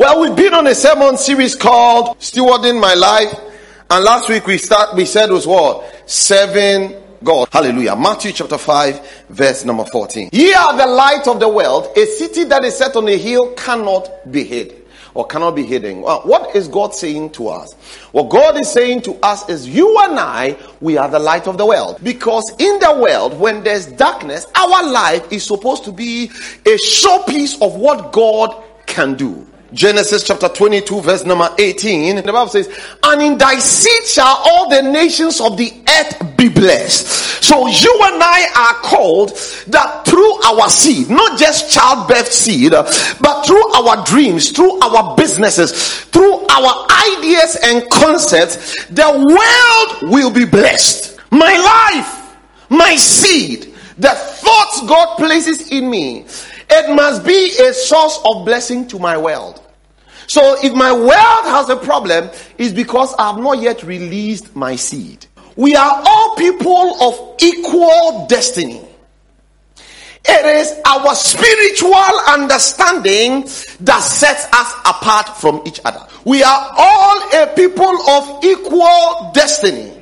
Well, we've been on a sermon series called Stewarding My Life. And last week we start, we said was what? Serving God. Hallelujah. Matthew chapter 5, verse number 14. Ye are the light of the world. A city that is set on a hill cannot be hid or cannot be hidden. Well, what is God saying to us? What God is saying to us is you and I, we are the light of the world. Because in the world, when there's darkness, our life is supposed to be a showpiece of what God can do. Genesis chapter 22 verse number 18. The Bible says, and in thy seed shall all the nations of the earth be blessed. So you and I are called that through our seed, not just childbirth seed, but through our dreams, through our businesses, through our ideas and concepts, the world will be blessed. My life, my seed, the thoughts God places in me, it must be a source of blessing to my world. So if my world has a problem, it's because I have not yet released my seed. We are all people of equal destiny. It is our spiritual understanding that sets us apart from each other. We are all a people of equal destiny.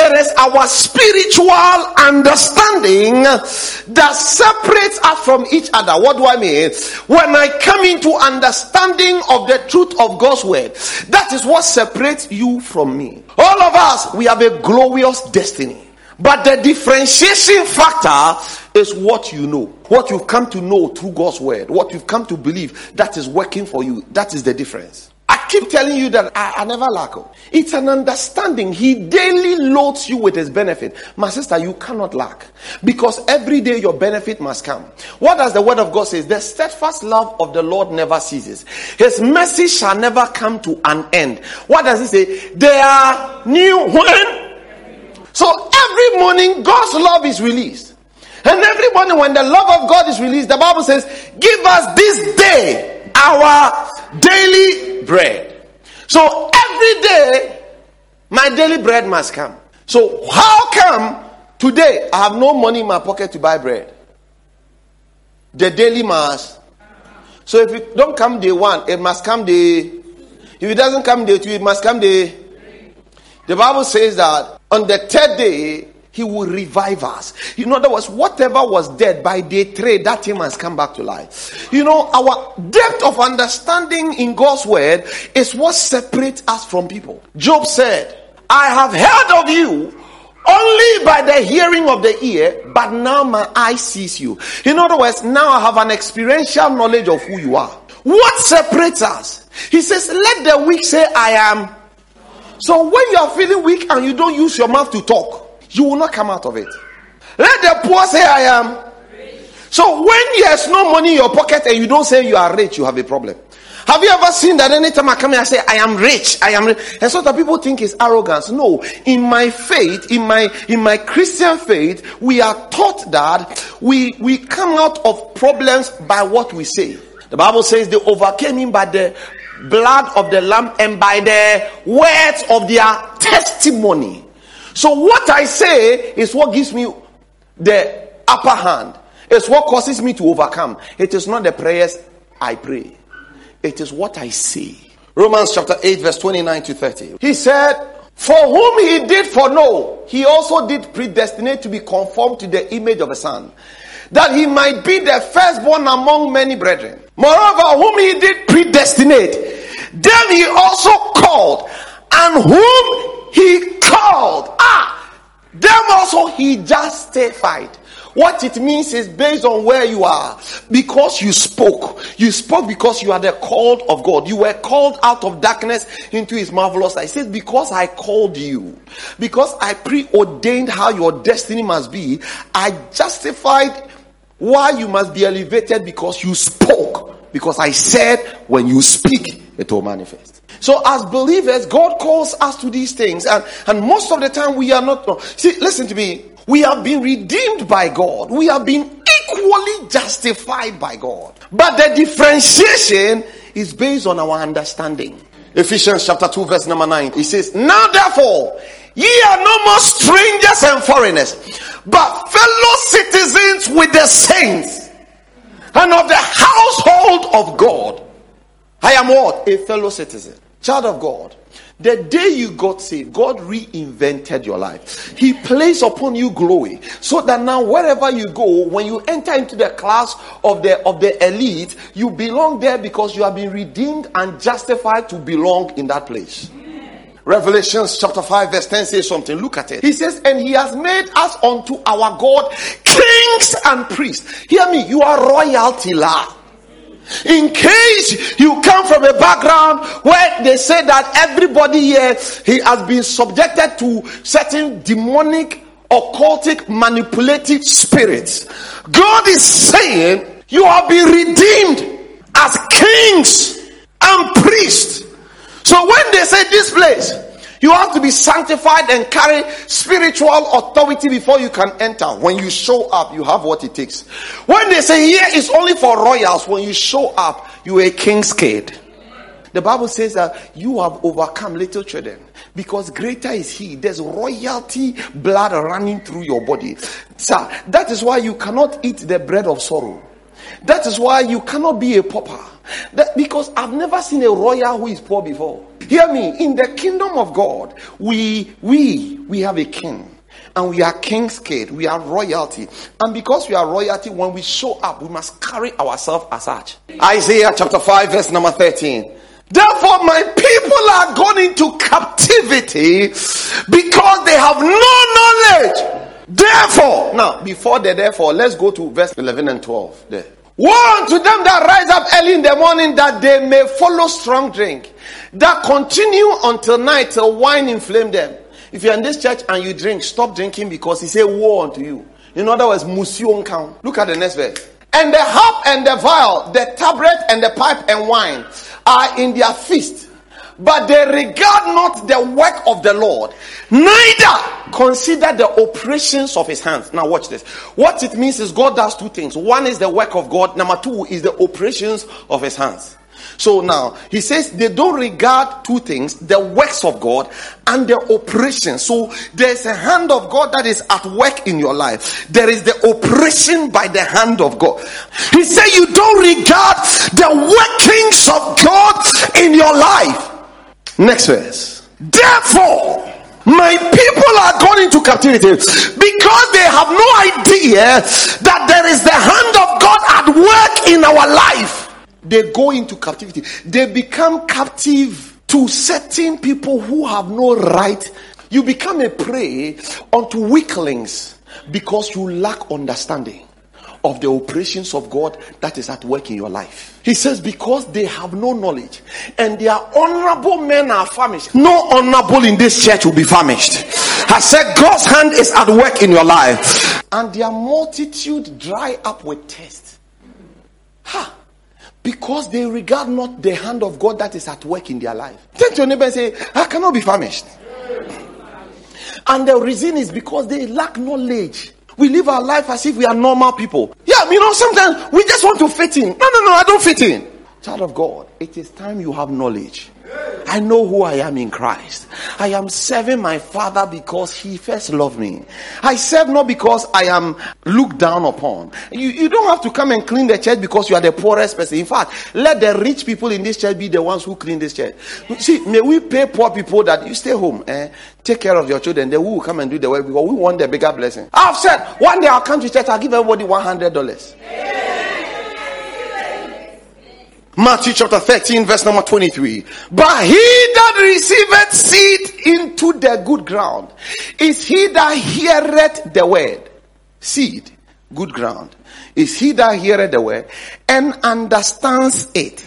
It is our spiritual understanding that separates us from each other. What do I mean? When I come into understanding of the truth of God's word, that is what separates you from me. All of us, we have a glorious destiny. But the differentiation factor is what you know, what you've come to know through God's word, what you've come to believe that is working for you. That is the difference. Keep telling you that I, I, never lack. Oh. It's an understanding. He daily loads you with his benefit. My sister, you cannot lack because every day your benefit must come. What does the word of God say? The steadfast love of the Lord never ceases. His mercy shall never come to an end. What does he say? They are new when? So every morning God's love is released. And every morning when the love of God is released, the Bible says, give us this day our daily bread. So every day, my daily bread must come. So how come today I have no money in my pocket to buy bread? The daily must. So if it don't come day one, it must come day. If it doesn't come day two, it must come day. The Bible says that on the third day, he will revive us. In other words, whatever was dead by day three, that thing has come back to life. You know, our depth of understanding in God's word is what separates us from people. Job said, I have heard of you only by the hearing of the ear, but now my eye sees you. In other words, now I have an experiential knowledge of who you are. What separates us? He says, Let the weak say, I am. So when you are feeling weak and you don't use your mouth to talk, you will not come out of it. Let the poor say, I am. So when there's no money in your pocket and you don't say you are rich, you have a problem. Have you ever seen that anytime I come here, I say, I am rich, I am rich. And so that people think it's arrogance. No, in my faith, in my, in my Christian faith, we are taught that we, we come out of problems by what we say. The Bible says they overcame him by the blood of the lamb and by the words of their testimony. So what I say is what gives me the upper hand. It's what causes me to overcome. It is not the prayers I pray. It is what I say. Romans chapter 8 verse 29 to 30. He said, for whom he did foreknow, he also did predestinate to be conformed to the image of a son, that he might be the firstborn among many brethren. Moreover, whom he did predestinate, them he also called, and whom he called. Ah, them also he justified. What it means is based on where you are. Because you spoke. You spoke because you are the called of God. You were called out of darkness into his marvelous light. He says, because I called you, because I preordained how your destiny must be, I justified why you must be elevated because you spoke. Because I said, when you speak, it will manifest. So as believers, God calls us to these things. And, and most of the time we are not. See, listen to me. We have been redeemed by God. We have been equally justified by God. But the differentiation is based on our understanding. Ephesians chapter 2 verse number 9. It says, Now therefore, ye are no more strangers and foreigners, but fellow citizens with the saints and of the household of God I am what? A fellow citizen. Child of God. The day you got saved, God reinvented your life. He placed upon you glory so that now wherever you go, when you enter into the class of the of the elite, you belong there because you have been redeemed and justified to belong in that place. Revelations chapter 5 verse 10 says something. Look at it. He says, and he has made us unto our God kings and priests. Hear me, you are royalty, lad. In case you come from a background where they say that everybody here he has been subjected to certain demonic, occultic, manipulative spirits. God is saying you have been redeemed as kings and priests. So when they say this place, you have to be sanctified and carry spiritual authority before you can enter. When you show up, you have what it takes. When they say here is only for royals, when you show up, you are a king's kid. The Bible says that you have overcome little children because greater is he. There's royalty blood running through your body. Sir, that is why you cannot eat the bread of sorrow. That is why you cannot be a pauper. That, because I've never seen a royal who is poor before. Hear me. In the kingdom of God, we we we have a king. And we are king's kid. We are royalty. And because we are royalty, when we show up, we must carry ourselves as such. Isaiah chapter 5, verse number 13. Therefore, my people are gone into captivity because they have no knowledge. Therefore, now before the therefore, let's go to verse 11 and 12 there. Woe unto them that rise up early in the morning that they may follow strong drink, that continue until night till wine inflame them. If you're in this church and you drink, stop drinking because he said woe unto you. In other words, musion count. Look at the next verse. And the harp and the viol, the tabret and the pipe and wine are in their feast but they regard not the work of the Lord, neither consider the operations of his hands. Now, watch this. What it means is God does two things. One is the work of God, number two is the operations of his hands. So now he says they don't regard two things the works of God and the operation. So there's a hand of God that is at work in your life, there is the operation by the hand of God. He said you don't regard the workings of God in your life. Next verse. Therefore, my people are going into captivity because they have no idea that there is the hand of God at work in our life. They go into captivity. They become captive to certain people who have no right. You become a prey unto weaklings because you lack understanding of the operations of God that is at work in your life. He says, because they have no knowledge and their honorable men are famished. No honorable in this church will be famished. I said, God's hand is at work in your life. And their multitude dry up with thirst. Ha! Because they regard not the hand of God that is at work in their life. Turn to your neighbor and say, I cannot be famished. And the reason is because they lack knowledge we live our life as if we are normal people. Yeah, you know, sometimes we just want to fit in. No, no, no, I don't fit in. Child of God, it is time you have knowledge. I know who I am in Christ. I am serving my Father because He first loved me. I serve not because I am looked down upon. You, you don't have to come and clean the church because you are the poorest person. In fact, let the rich people in this church be the ones who clean this church. See, may we pay poor people that you stay home, eh? take care of your children, then we will come and do the work because we want the bigger blessing. I've said one day I'll come to church, I'll give everybody $100. Yeah. Matthew chapter 13, verse number 23. But he that receiveth seed into the good ground is he that heareth the word. Seed, good ground. Is he that heareth the word and understands it,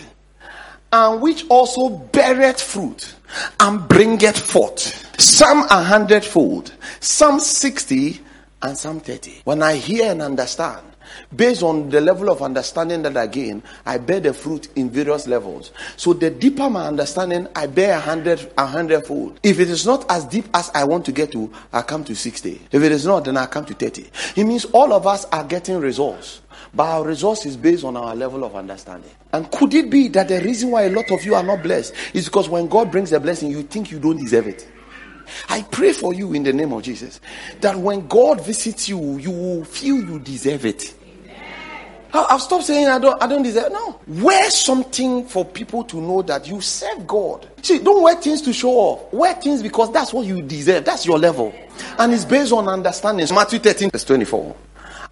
and which also beareth fruit and bringeth forth. Some a hundredfold, some sixty, and some thirty. When I hear and understand, Based on the level of understanding that I gain, I bear the fruit in various levels. So the deeper my understanding, I bear a hundred, a hundredfold. If it is not as deep as I want to get to, I come to 60. If it is not, then I come to 30. It means all of us are getting results. But our results is based on our level of understanding. And could it be that the reason why a lot of you are not blessed is because when God brings a blessing, you think you don't deserve it? I pray for you in the name of Jesus that when God visits you, you will feel you deserve it. I've stopped saying I don't, I don't deserve. No. Wear something for people to know that you serve God. See, don't wear things to show off. Wear things because that's what you deserve. That's your level. And it's based on understanding. Matthew 13, verse 24.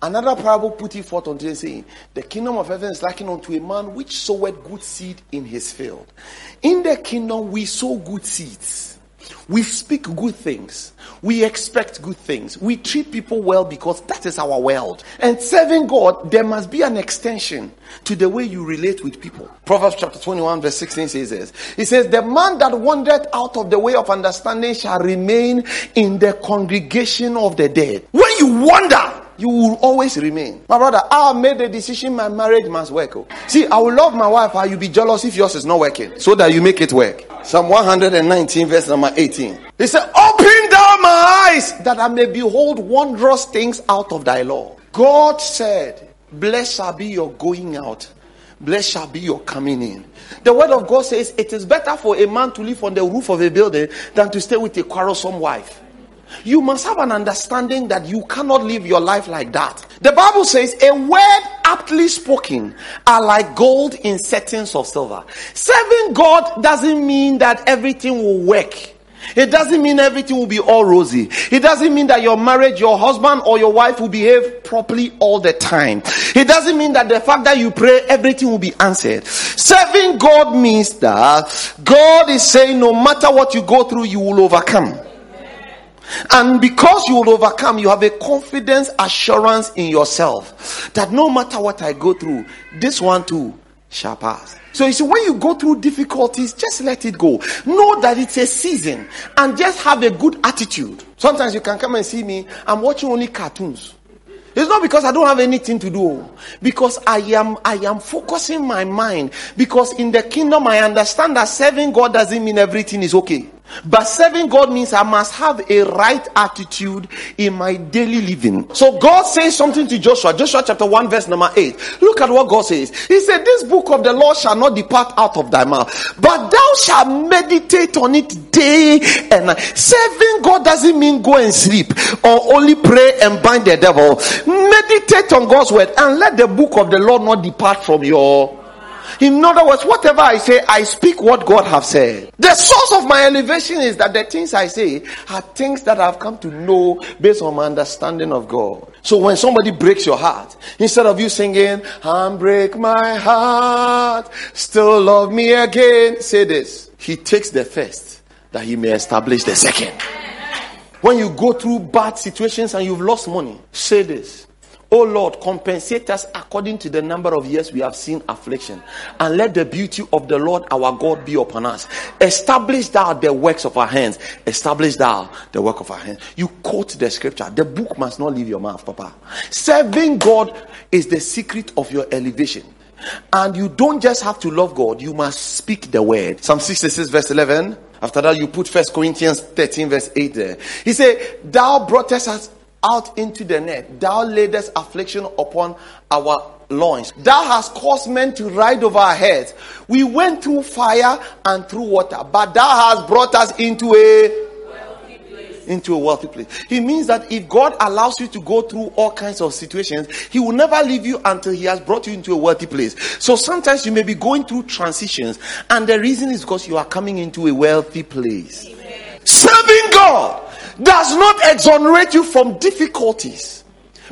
Another parable put it forth unto him, saying, The kingdom of heaven is likened unto a man which sowed good seed in his field. In the kingdom, we sow good seeds. We speak good things. We expect good things. We treat people well because that is our world. And serving God, there must be an extension to the way you relate with people. Proverbs chapter 21, verse 16 says this. It says, The man that wandered out of the way of understanding shall remain in the congregation of the dead. When you wander, you will always remain. My brother, I made the decision my marriage must work. Oh. See, I will love my wife, I will be jealous if yours is not working, so that you make it work. Psalm 119, verse number 18. He said, Open down my eyes that I may behold wondrous things out of thy law. God said, Blessed shall be your going out, blessed shall be your coming in. The word of God says, It is better for a man to live on the roof of a building than to stay with a quarrelsome wife. You must have an understanding that you cannot live your life like that. The Bible says a word aptly spoken are like gold in settings of silver. Serving God doesn't mean that everything will work. It doesn't mean everything will be all rosy. It doesn't mean that your marriage, your husband or your wife will behave properly all the time. It doesn't mean that the fact that you pray, everything will be answered. Serving God means that God is saying no matter what you go through, you will overcome. And because you will overcome, you have a confidence assurance in yourself that no matter what I go through, this one too shall pass. So you see, when you go through difficulties, just let it go. Know that it's a season and just have a good attitude. Sometimes you can come and see me, I'm watching only cartoons. It's not because I don't have anything to do. Oh. Because I am I am focusing my mind. Because in the kingdom I understand that serving God doesn't mean everything is okay. But serving God means I must have a right attitude in my daily living. So God says something to Joshua, Joshua chapter 1, verse number 8. Look at what God says. He said, This book of the law shall not depart out of thy mouth, but thou shalt meditate on it day and night. Serving God doesn't mean go and sleep or only pray and bind the devil. Meditate on God's word and let the book of the law not depart from your in other words, whatever I say, I speak what God have said. The source of my elevation is that the things I say are things that I've come to know based on my understanding of God. So when somebody breaks your heart, instead of you singing, I'm break my heart, still love me again, say this. He takes the first that he may establish the second. When you go through bad situations and you've lost money, say this. O Lord, compensate us according to the number of years we have seen affliction, and let the beauty of the Lord our God be upon us. Establish thou the works of our hands. Establish thou the work of our hands. You quote the scripture. The book must not leave your mouth, Papa. Serving God is the secret of your elevation. And you don't just have to love God, you must speak the word. Psalm 66, verse 11. After that, you put First Corinthians 13, verse 8 there. He said, Thou broughtest us out into the net. Thou laidest affliction upon our loins. Thou hast caused men to ride over our heads. We went through fire and through water, but thou hast brought us into a into a wealthy place. It means that if God allows you to go through all kinds of situations, He will never leave you until He has brought you into a wealthy place. So sometimes you may be going through transitions, and the reason is because you are coming into a wealthy place. Amen. Serving God does not exonerate you from difficulties.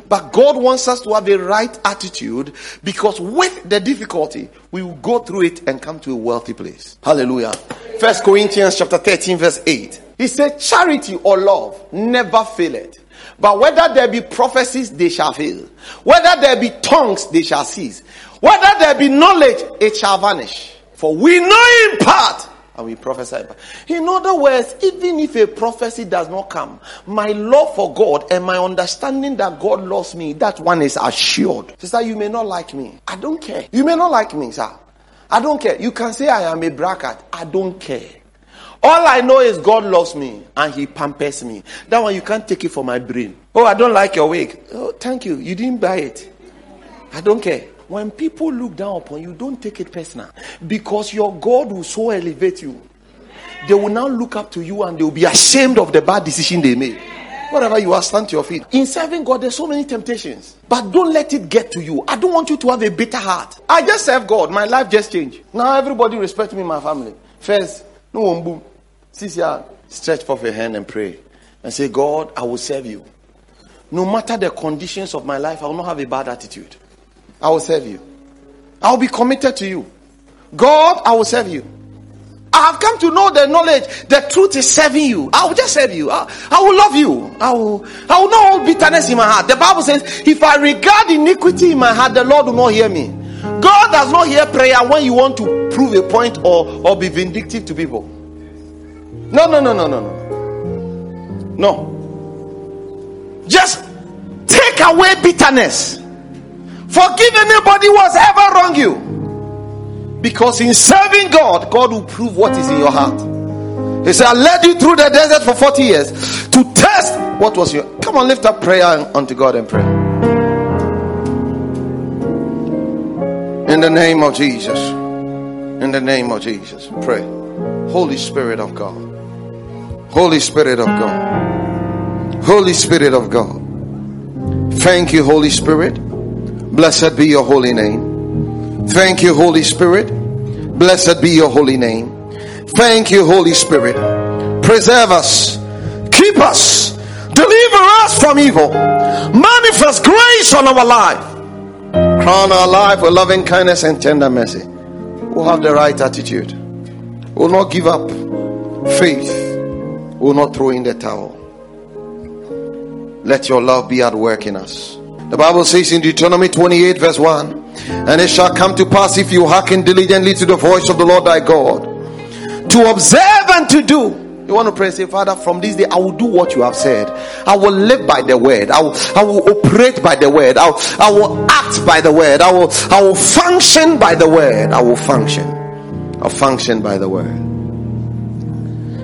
But God wants us to have the right attitude because with the difficulty, we will go through it and come to a wealthy place. Hallelujah. First Corinthians chapter 13, verse 8. He said, Charity or love never faileth. But whether there be prophecies, they shall fail. Whether there be tongues, they shall cease. Whether there be knowledge, it shall vanish. For we know in part and we prophesy. In other words, even if a prophecy does not come, my love for God and my understanding that God loves me, that one is assured. Sister, you may not like me. I don't care. You may not like me, sir. I don't care. You can say I am a bracket. I don't care. All I know is God loves me and He pampers me. That one you can't take it for my brain. Oh, I don't like your wig. Oh, thank you. You didn't buy it. I don't care. When people look down upon you, don't take it personal. Because your God will so elevate you. They will now look up to you and they will be ashamed of the bad decision they made. Whatever you are, stand to your feet. In serving God, there's so many temptations. But don't let it get to you. I don't want you to have a bitter heart. I just serve God. My life just changed. Now everybody respect me my family. First, no one boom. Sisia, stretch forth your hand and pray. And say, God, I will serve you. No matter the conditions of my life, I will not have a bad attitude. I will serve you. I will be committed to you. God, I will serve you. I have come to know the knowledge. The truth is serving you. I will just serve you. I, I will love you. I will, I will not hold bitterness in my heart. The Bible says, if I regard iniquity in my heart, the Lord will not hear me. God does not hear prayer when you want to prove a point or, or be vindictive to people. No, no, no, no, no, no. No. Just take away bitterness. Forgive anybody who has ever wronged you. Because in serving God, God will prove what is in your heart. He said, I led you through the desert for 40 years to test what was your. Come on, lift up prayer unto God and pray. In the name of Jesus. In the name of Jesus. Pray. Holy Spirit of God. Holy Spirit of God. Holy Spirit of God. Thank you, Holy Spirit. Blessed be your holy name. Thank you, Holy Spirit. Blessed be your holy name. Thank you, Holy Spirit. Preserve us, keep us, deliver us from evil, manifest grace on our life, crown our life with loving kindness and tender mercy. We'll have the right attitude, we'll not give up faith, we'll not throw in the towel. Let your love be at work in us. The Bible says in Deuteronomy 28, verse 1 and it shall come to pass if you hearken diligently to the voice of the Lord thy God, to observe and to do. You want to pray, say, Father, from this day I will do what you have said. I will live by the word. I will, I will operate by the word. I will, I will act by the word. I will, I will function by the word. I will function. I'll function by the word.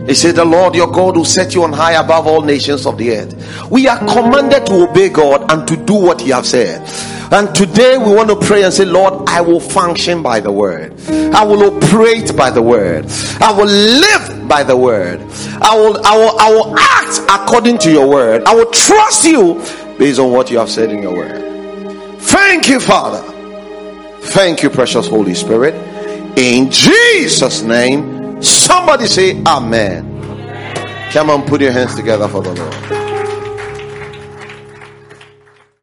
He said, The Lord your God will set you on high above all nations of the earth. We are commanded to obey God and to do what He has said. And today we want to pray and say, Lord, I will function by the word. I will operate by the word. I will live by the word. I will, I will, I will act according to your word. I will trust you based on what you have said in your word. Thank you, Father. Thank you, precious Holy Spirit. In Jesus' name, somebody say Amen. Come on, put your hands together for the Lord.